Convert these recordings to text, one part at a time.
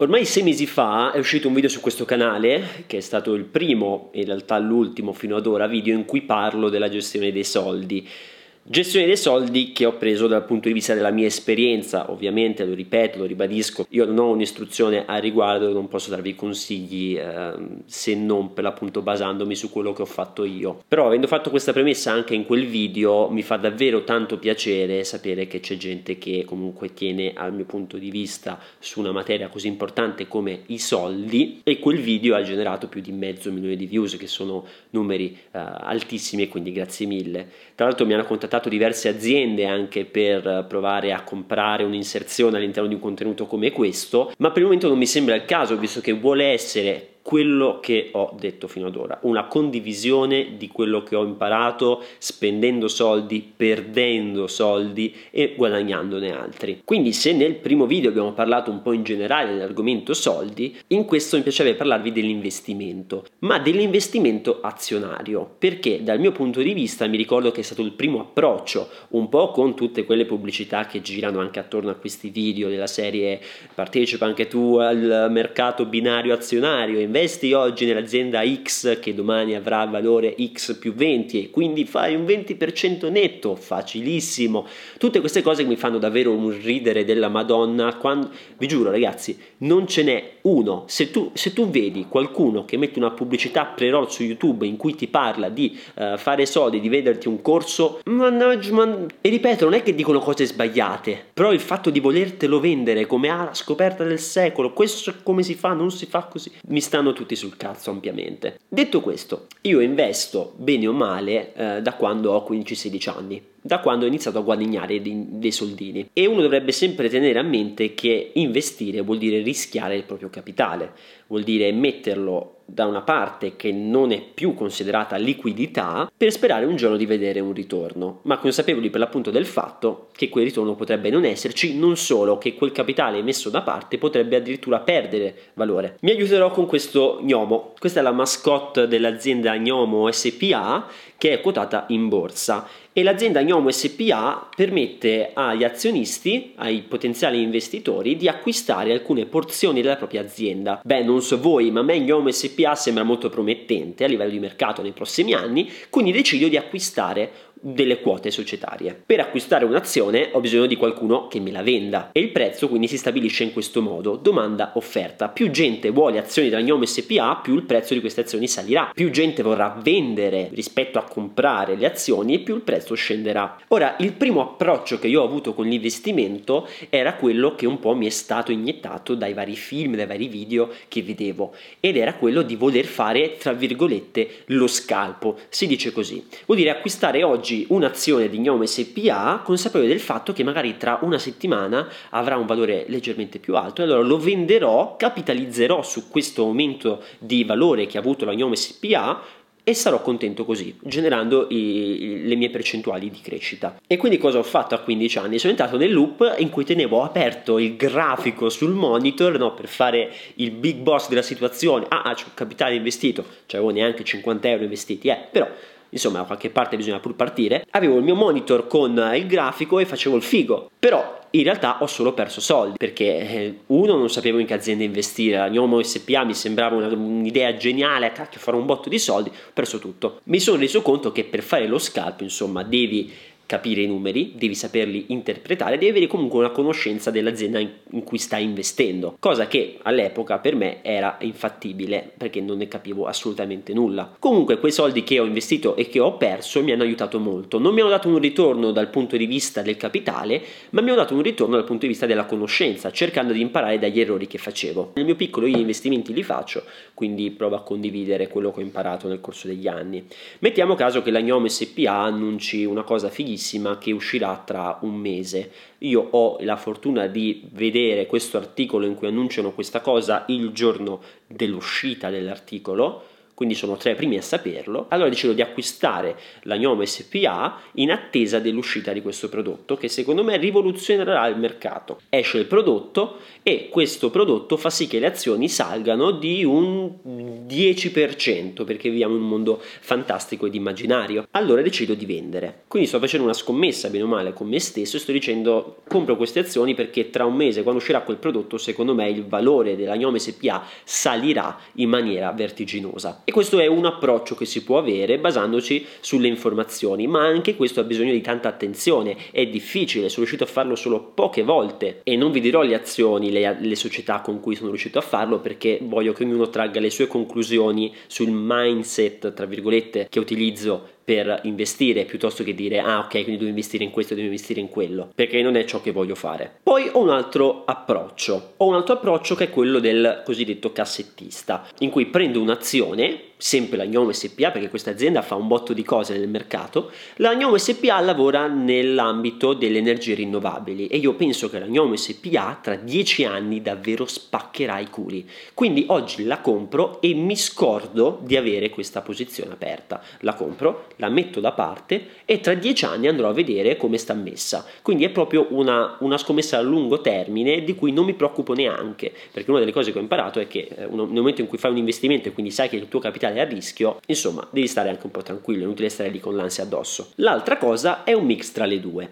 Ormai sei mesi fa è uscito un video su questo canale, che è stato il primo, in realtà l'ultimo fino ad ora, video in cui parlo della gestione dei soldi. Gestione dei soldi che ho preso dal punto di vista della mia esperienza, ovviamente lo ripeto, lo ribadisco, io non ho un'istruzione a riguardo, non posso darvi consigli eh, se non per l'appunto basandomi su quello che ho fatto io. Però avendo fatto questa premessa anche in quel video mi fa davvero tanto piacere sapere che c'è gente che comunque tiene al mio punto di vista su una materia così importante come i soldi e quel video ha generato più di mezzo milione di views che sono numeri eh, altissimi e quindi grazie mille. Tra l'altro mi hanno contattato contattato diverse aziende anche per provare a comprare un'inserzione all'interno di un contenuto come questo, ma per il momento non mi sembra il caso, visto che vuole essere quello che ho detto fino ad ora, una condivisione di quello che ho imparato spendendo soldi, perdendo soldi e guadagnandone altri. Quindi se nel primo video abbiamo parlato un po' in generale dell'argomento soldi, in questo mi piacerebbe parlarvi dell'investimento, ma dell'investimento azionario, perché dal mio punto di vista mi ricordo che è stato il primo approccio, un po' con tutte quelle pubblicità che girano anche attorno a questi video della serie partecipa anche tu al mercato binario azionario, invece investi oggi nell'azienda X che domani avrà valore X più 20 e quindi fai un 20% netto, facilissimo. Tutte queste cose che mi fanno davvero un ridere della Madonna. Quando, vi giuro ragazzi, non ce n'è uno. Se tu, se tu vedi qualcuno che mette una pubblicità pre-roll su YouTube in cui ti parla di uh, fare soldi, di venderti un corso, mannaggia, man... e ripeto, non è che dicono cose sbagliate, però il fatto di volertelo vendere come ah, la scoperta del secolo, questo è come si fa, non si fa così, mi stanno stanno tutti sul cazzo ampiamente. Detto questo, io investo bene o male eh, da quando ho 15-16 anni da quando ho iniziato a guadagnare dei soldini. E uno dovrebbe sempre tenere a mente che investire vuol dire rischiare il proprio capitale, vuol dire metterlo da una parte che non è più considerata liquidità per sperare un giorno di vedere un ritorno, ma consapevoli per l'appunto del fatto che quel ritorno potrebbe non esserci, non solo che quel capitale messo da parte potrebbe addirittura perdere valore. Mi aiuterò con questo gnomo, questa è la mascotte dell'azienda Gnomo SPA che è quotata in borsa e l'azienda Gnomo SPA permette agli azionisti, ai potenziali investitori, di acquistare alcune porzioni della propria azienda. Beh, non so voi, ma a me Gnomo SPA sembra molto promettente a livello di mercato nei prossimi anni, quindi decido di acquistare delle quote societarie. Per acquistare un'azione ho bisogno di qualcuno che me la venda e il prezzo quindi si stabilisce in questo modo, domanda offerta. Più gente vuole azioni della Gnome SPA, più il prezzo di queste azioni salirà. Più gente vorrà vendere rispetto a comprare le azioni e più il prezzo scenderà. Ora, il primo approccio che io ho avuto con l'investimento era quello che un po' mi è stato iniettato dai vari film, dai vari video che vedevo ed era quello di voler fare tra virgolette lo scalpo. Si dice così. Vuol dire acquistare oggi oggi un'azione di Gnome SPA consapevole del fatto che magari tra una settimana avrà un valore leggermente più alto e allora lo venderò, capitalizzerò su questo aumento di valore che ha avuto la Gnome SPA e sarò contento così, generando i, le mie percentuali di crescita. E quindi cosa ho fatto a 15 anni? Sono entrato nel loop in cui tenevo aperto il grafico sul monitor no, per fare il big boss della situazione. Ah, ah c'è un capitale investito, cioè avevo neanche 50 euro investiti, eh, però insomma da qualche parte bisogna pur partire, avevo il mio monitor con il grafico e facevo il figo, però in realtà ho solo perso soldi perché eh, uno non sapevo in che azienda investire, la Gnomo SPA mi sembrava una, un'idea geniale, cacchio fare un botto di soldi, ho perso tutto. Mi sono reso conto che per fare lo scalp insomma devi capire i numeri, devi saperli interpretare, devi avere comunque una conoscenza dell'azienda in cui stai investendo, cosa che all'epoca per me era infattibile perché non ne capivo assolutamente nulla. Comunque quei soldi che ho investito e che ho perso mi hanno aiutato molto, non mi hanno dato un ritorno dal punto di vista del capitale, ma mi hanno dato un ritorno dal punto di vista della conoscenza, cercando di imparare dagli errori che facevo. Nel mio piccolo io investimenti li faccio, quindi provo a condividere quello che ho imparato nel corso degli anni. Mettiamo caso che la Gnome SPA annunci una cosa fighissima bellissima che uscirà tra un mese. Io ho la fortuna di vedere questo articolo in cui annunciano questa cosa il giorno dell'uscita dell'articolo quindi sono tra i primi a saperlo, allora decido di acquistare la Gnome SPA in attesa dell'uscita di questo prodotto che secondo me rivoluzionerà il mercato. Esce il prodotto e questo prodotto fa sì che le azioni salgano di un 10% perché viviamo in un mondo fantastico ed immaginario. Allora decido di vendere. Quindi sto facendo una scommessa, bene o male, con me stesso e sto dicendo compro queste azioni perché tra un mese, quando uscirà quel prodotto, secondo me il valore della Gnome SPA salirà in maniera vertiginosa. E questo è un approccio che si può avere basandoci sulle informazioni, ma anche questo ha bisogno di tanta attenzione. È difficile, sono riuscito a farlo solo poche volte e non vi dirò le azioni, le, le società con cui sono riuscito a farlo perché voglio che ognuno tragga le sue conclusioni sul mindset, tra virgolette, che utilizzo per investire piuttosto che dire ah ok quindi devo investire in questo devo investire in quello perché non è ciò che voglio fare poi ho un altro approccio ho un altro approccio che è quello del cosiddetto cassettista in cui prendo un'azione sempre la Gnome SPA, perché questa azienda fa un botto di cose nel mercato, la Gnome SPA lavora nell'ambito delle energie rinnovabili e io penso che la Gnome SPA tra dieci anni davvero spaccherà i culi. Quindi oggi la compro e mi scordo di avere questa posizione aperta. La compro, la metto da parte e tra dieci anni andrò a vedere come sta messa. Quindi è proprio una, una scommessa a lungo termine di cui non mi preoccupo neanche, perché una delle cose che ho imparato è che eh, nel momento in cui fai un investimento e quindi sai che il tuo capitale capitale a rischio, insomma, devi stare anche un po' tranquillo, è inutile stare lì con l'ansia addosso. L'altra cosa è un mix tra le due.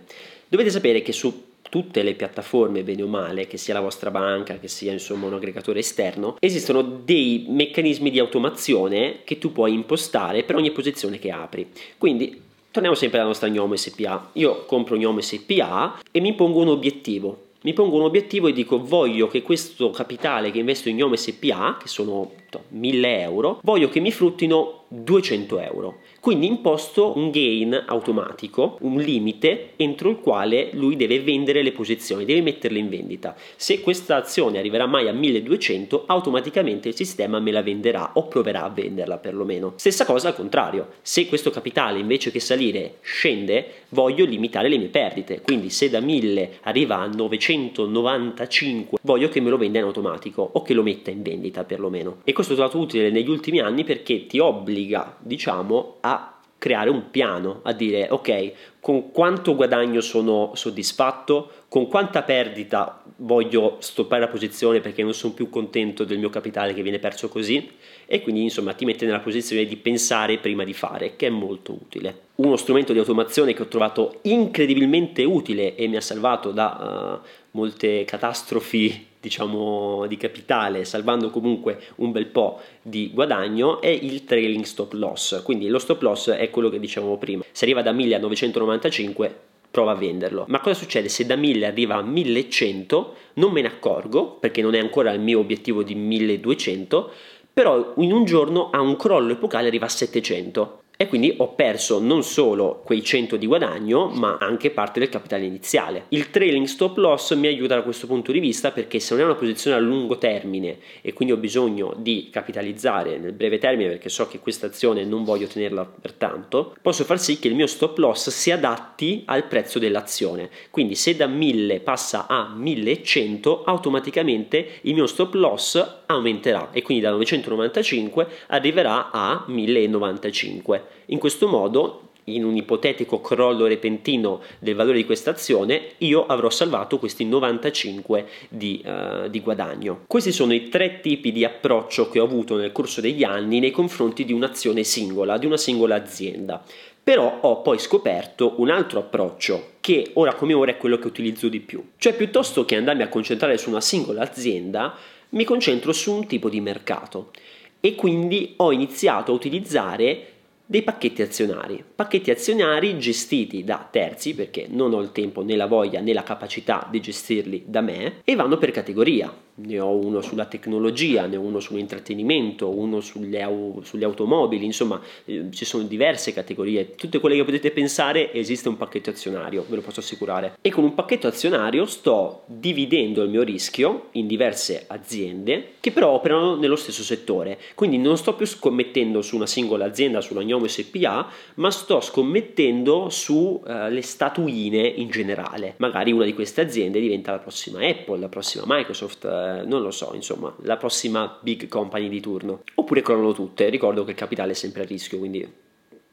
Dovete sapere che su tutte le piattaforme, bene o male, che sia la vostra banca, che sia insomma un aggregatore esterno, esistono dei meccanismi di automazione che tu puoi impostare per ogni posizione che apri. Quindi torniamo sempre alla nostra Gnome SPA. Io compro Gnome SPA e mi pongo un obiettivo mi pongo un obiettivo e dico voglio che questo capitale che investo in Gnome SPA, che sono 1000 euro, voglio che mi fruttino 200 euro. Quindi imposto un gain automatico, un limite entro il quale lui deve vendere le posizioni, deve metterle in vendita. Se questa azione arriverà mai a 1200, automaticamente il sistema me la venderà o proverà a venderla perlomeno. Stessa cosa al contrario, se questo capitale invece che salire scende, voglio limitare le mie perdite. Quindi se da 1000 arriva a 995, voglio che me lo venda in automatico o che lo metta in vendita perlomeno. E questo è stato utile negli ultimi anni perché ti obbliga, diciamo, a creare un piano, a dire ok, con quanto guadagno sono soddisfatto, con quanta perdita voglio stoppare la posizione perché non sono più contento del mio capitale che viene perso così e quindi insomma ti mette nella posizione di pensare prima di fare, che è molto utile. Uno strumento di automazione che ho trovato incredibilmente utile e mi ha salvato da uh, molte catastrofi diciamo di capitale salvando comunque un bel po' di guadagno è il trailing stop loss. Quindi lo stop loss è quello che dicevamo prima. Se arriva da 1000 a 995 prova a venderlo. Ma cosa succede se da 1000 arriva a 1100 non me ne accorgo perché non è ancora il mio obiettivo di 1200 però in un giorno ha un crollo epocale arriva a 700 e quindi ho perso non solo quei 100 di guadagno, ma anche parte del capitale iniziale. Il trailing stop loss mi aiuta da questo punto di vista perché se non è una posizione a lungo termine e quindi ho bisogno di capitalizzare nel breve termine perché so che questa azione non voglio tenerla per tanto, posso far sì che il mio stop loss si adatti al prezzo dell'azione. Quindi se da 1000 passa a 1100, automaticamente il mio stop loss aumenterà e quindi da 995 arriverà a 1095. In questo modo in un ipotetico crollo repentino del valore di questa azione, io avrò salvato questi 95 di, uh, di, guadagno. Questi sono i tre tipi di approccio che ho avuto nel corso degli anni nei confronti di un'azione singola, di una singola azienda. Però ho poi scoperto un altro approccio che ora come ora è quello che utilizzo di più. Cioè piuttosto che andarmi a concentrare su una singola azienda, mi concentro su un tipo di mercato e quindi ho iniziato a utilizzare dei pacchetti azionari, pacchetti azionari gestiti da terzi perché non ho il tempo né la voglia né la capacità di gestirli da me e vanno per categoria ne ho uno sulla tecnologia, ne ho uno sull'intrattenimento, uno sulle, au- sulle automobili, insomma eh, ci sono diverse categorie, tutte quelle che potete pensare esiste un pacchetto azionario, ve lo posso assicurare. E con un pacchetto azionario sto dividendo il mio rischio in diverse aziende che però operano nello stesso settore, quindi non sto più scommettendo su una singola azienda, sulla Gnomo SPA, ma sto scommettendo sulle uh, statuine in generale. Magari una di queste aziende diventa la prossima Apple, la prossima Microsoft, eh, non lo so, insomma, la prossima big company di turno. Oppure crollano tutte, ricordo che il capitale è sempre a rischio, quindi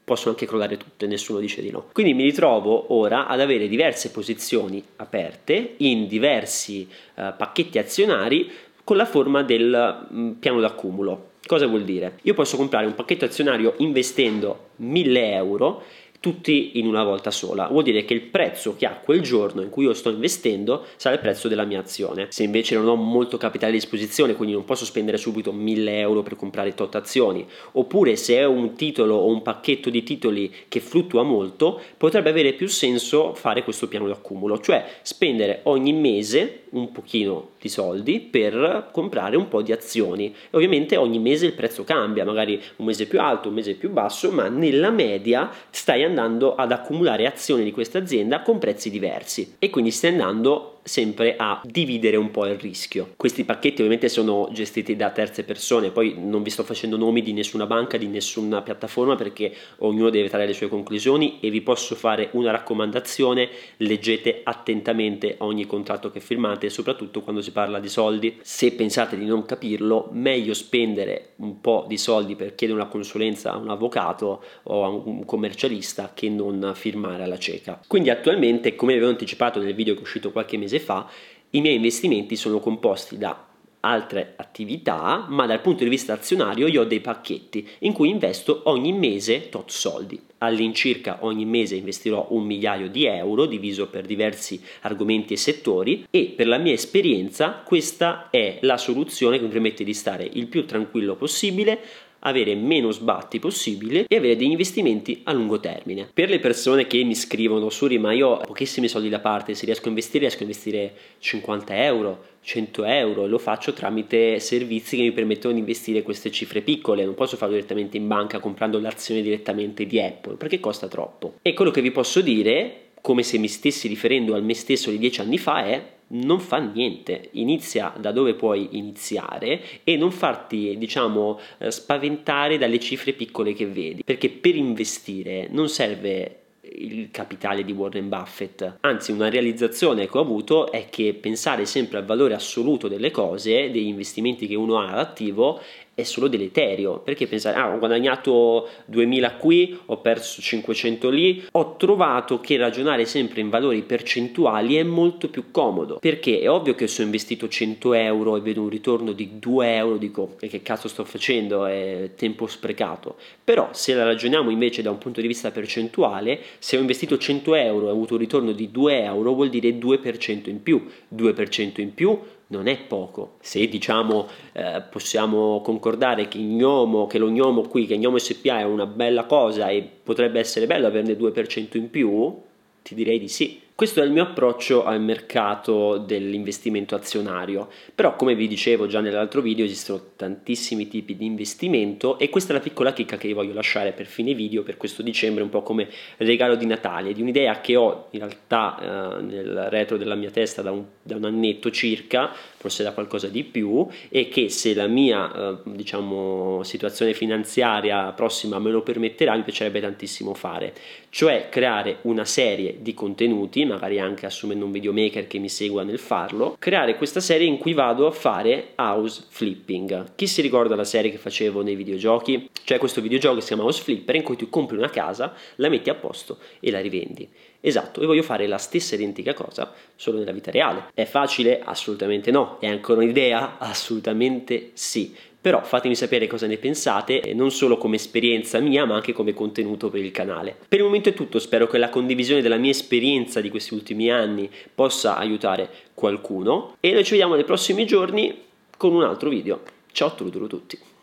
possono anche crollare tutte, nessuno dice di no. Quindi mi ritrovo ora ad avere diverse posizioni aperte in diversi uh, pacchetti azionari con la forma del mh, mm, piano d'accumulo. Cosa vuol dire? Io posso comprare un pacchetto azionario investendo 1000 euro tutti in una volta sola. Vuol dire che il prezzo che ha quel giorno in cui io sto investendo sarà il prezzo della mia azione. Se invece non ho molto capitale a disposizione, quindi non posso spendere subito 1000 euro per comprare tot azioni, oppure se è un titolo o un pacchetto di titoli che fluttua molto, potrebbe avere più senso fare questo piano di accumulo, cioè spendere ogni mese un pochino di soldi per comprare un po' di azioni. E ovviamente ogni mese il prezzo cambia, magari un mese più alto, un mese più basso, ma nella media stai andando ad accumulare azioni di questa azienda con prezzi diversi e quindi stai andando sempre a dividere un po' il rischio. Questi pacchetti ovviamente sono gestiti da terze persone, poi non vi sto facendo nomi di nessuna banca, di nessuna piattaforma perché ognuno deve trarre le sue conclusioni e vi posso fare una raccomandazione, leggete attentamente ogni contratto che firmate, soprattutto quando si parla di soldi. Se pensate di non capirlo, meglio spendere un po' di soldi per chiedere una consulenza a un avvocato o a un commercialista che non firmare alla cieca. Quindi attualmente, come avevo anticipato nel video che è uscito qualche mese mese fa, i miei investimenti sono composti da altre attività, ma dal punto di vista azionario io ho dei pacchetti in cui investo ogni mese tot soldi. All'incirca ogni mese investirò un migliaio di euro diviso per diversi argomenti e settori e per la mia esperienza questa è la soluzione che mi permette di stare il più tranquillo possibile avere meno sbatti possibile e avere degli investimenti a lungo termine. Per le persone che mi scrivono, Suri, ma io ho pochissimi soldi da parte, se riesco a investire, riesco a investire 50 euro, 100 euro, lo faccio tramite servizi che mi permettono di investire queste cifre piccole, non posso farlo direttamente in banca comprando l'azione direttamente di Apple perché costa troppo. E quello che vi posso dire come se mi stessi riferendo al me stesso di dieci anni fa, è non fa niente, inizia da dove puoi iniziare e non farti, diciamo, eh, spaventare dalle cifre piccole che vedi, perché per investire non serve il capitale di Warren Buffett. Anzi, una realizzazione che ho avuto è che pensare sempre al valore assoluto delle cose, degli investimenti che uno ha all'attivo, è solo deleterio perché pensare ah ho guadagnato 2000 qui ho perso 500 lì ho trovato che ragionare sempre in valori percentuali è molto più comodo. Perché è ovvio che se ho investito 100 euro e vedo un ritorno di 2 euro dico che cazzo sto facendo? È tempo sprecato. Però se la ragioniamo invece da un punto di vista percentuale se ho investito 100 euro e ho avuto un ritorno di 2 euro vuol dire 2% in più 2% in più non è poco. Se diciamo eh, possiamo concordare che, gnomo, che lo gnomo qui, che gnomo SPA è una bella cosa e potrebbe essere bello averne 2% in più, ti direi di sì. Questo è il mio approccio al mercato dell'investimento azionario, però come vi dicevo già nell'altro video esistono tantissimi tipi di investimento e questa è la piccola chicca che vi voglio lasciare per fine video per questo dicembre, un po' come regalo di Natale, di un'idea che ho in realtà eh, nel retro della mia testa da un, da un, annetto circa, forse da qualcosa di più, e che se la mia eh, diciamo, situazione finanziaria prossima me lo permetterà mi piacerebbe tantissimo fare, cioè creare una serie di contenuti magari anche assumendo un videomaker che mi segua nel farlo, creare questa serie in cui vado a fare house flipping. Chi si ricorda la serie che facevo nei videogiochi? C'è questo videogioco che si chiama House Flipper in cui tu compri una casa, la metti a posto e la rivendi. Esatto, e voglio fare la stessa identica cosa solo nella vita reale. È facile? Assolutamente no. È ancora un'idea? Assolutamente sì però fatemi sapere cosa ne pensate, non solo come esperienza mia, ma anche come contenuto per il canale. Per il momento è tutto, spero che la condivisione della mia esperienza di questi ultimi anni possa aiutare qualcuno e noi ci vediamo nei prossimi giorni con un altro video. Ciao a tutti!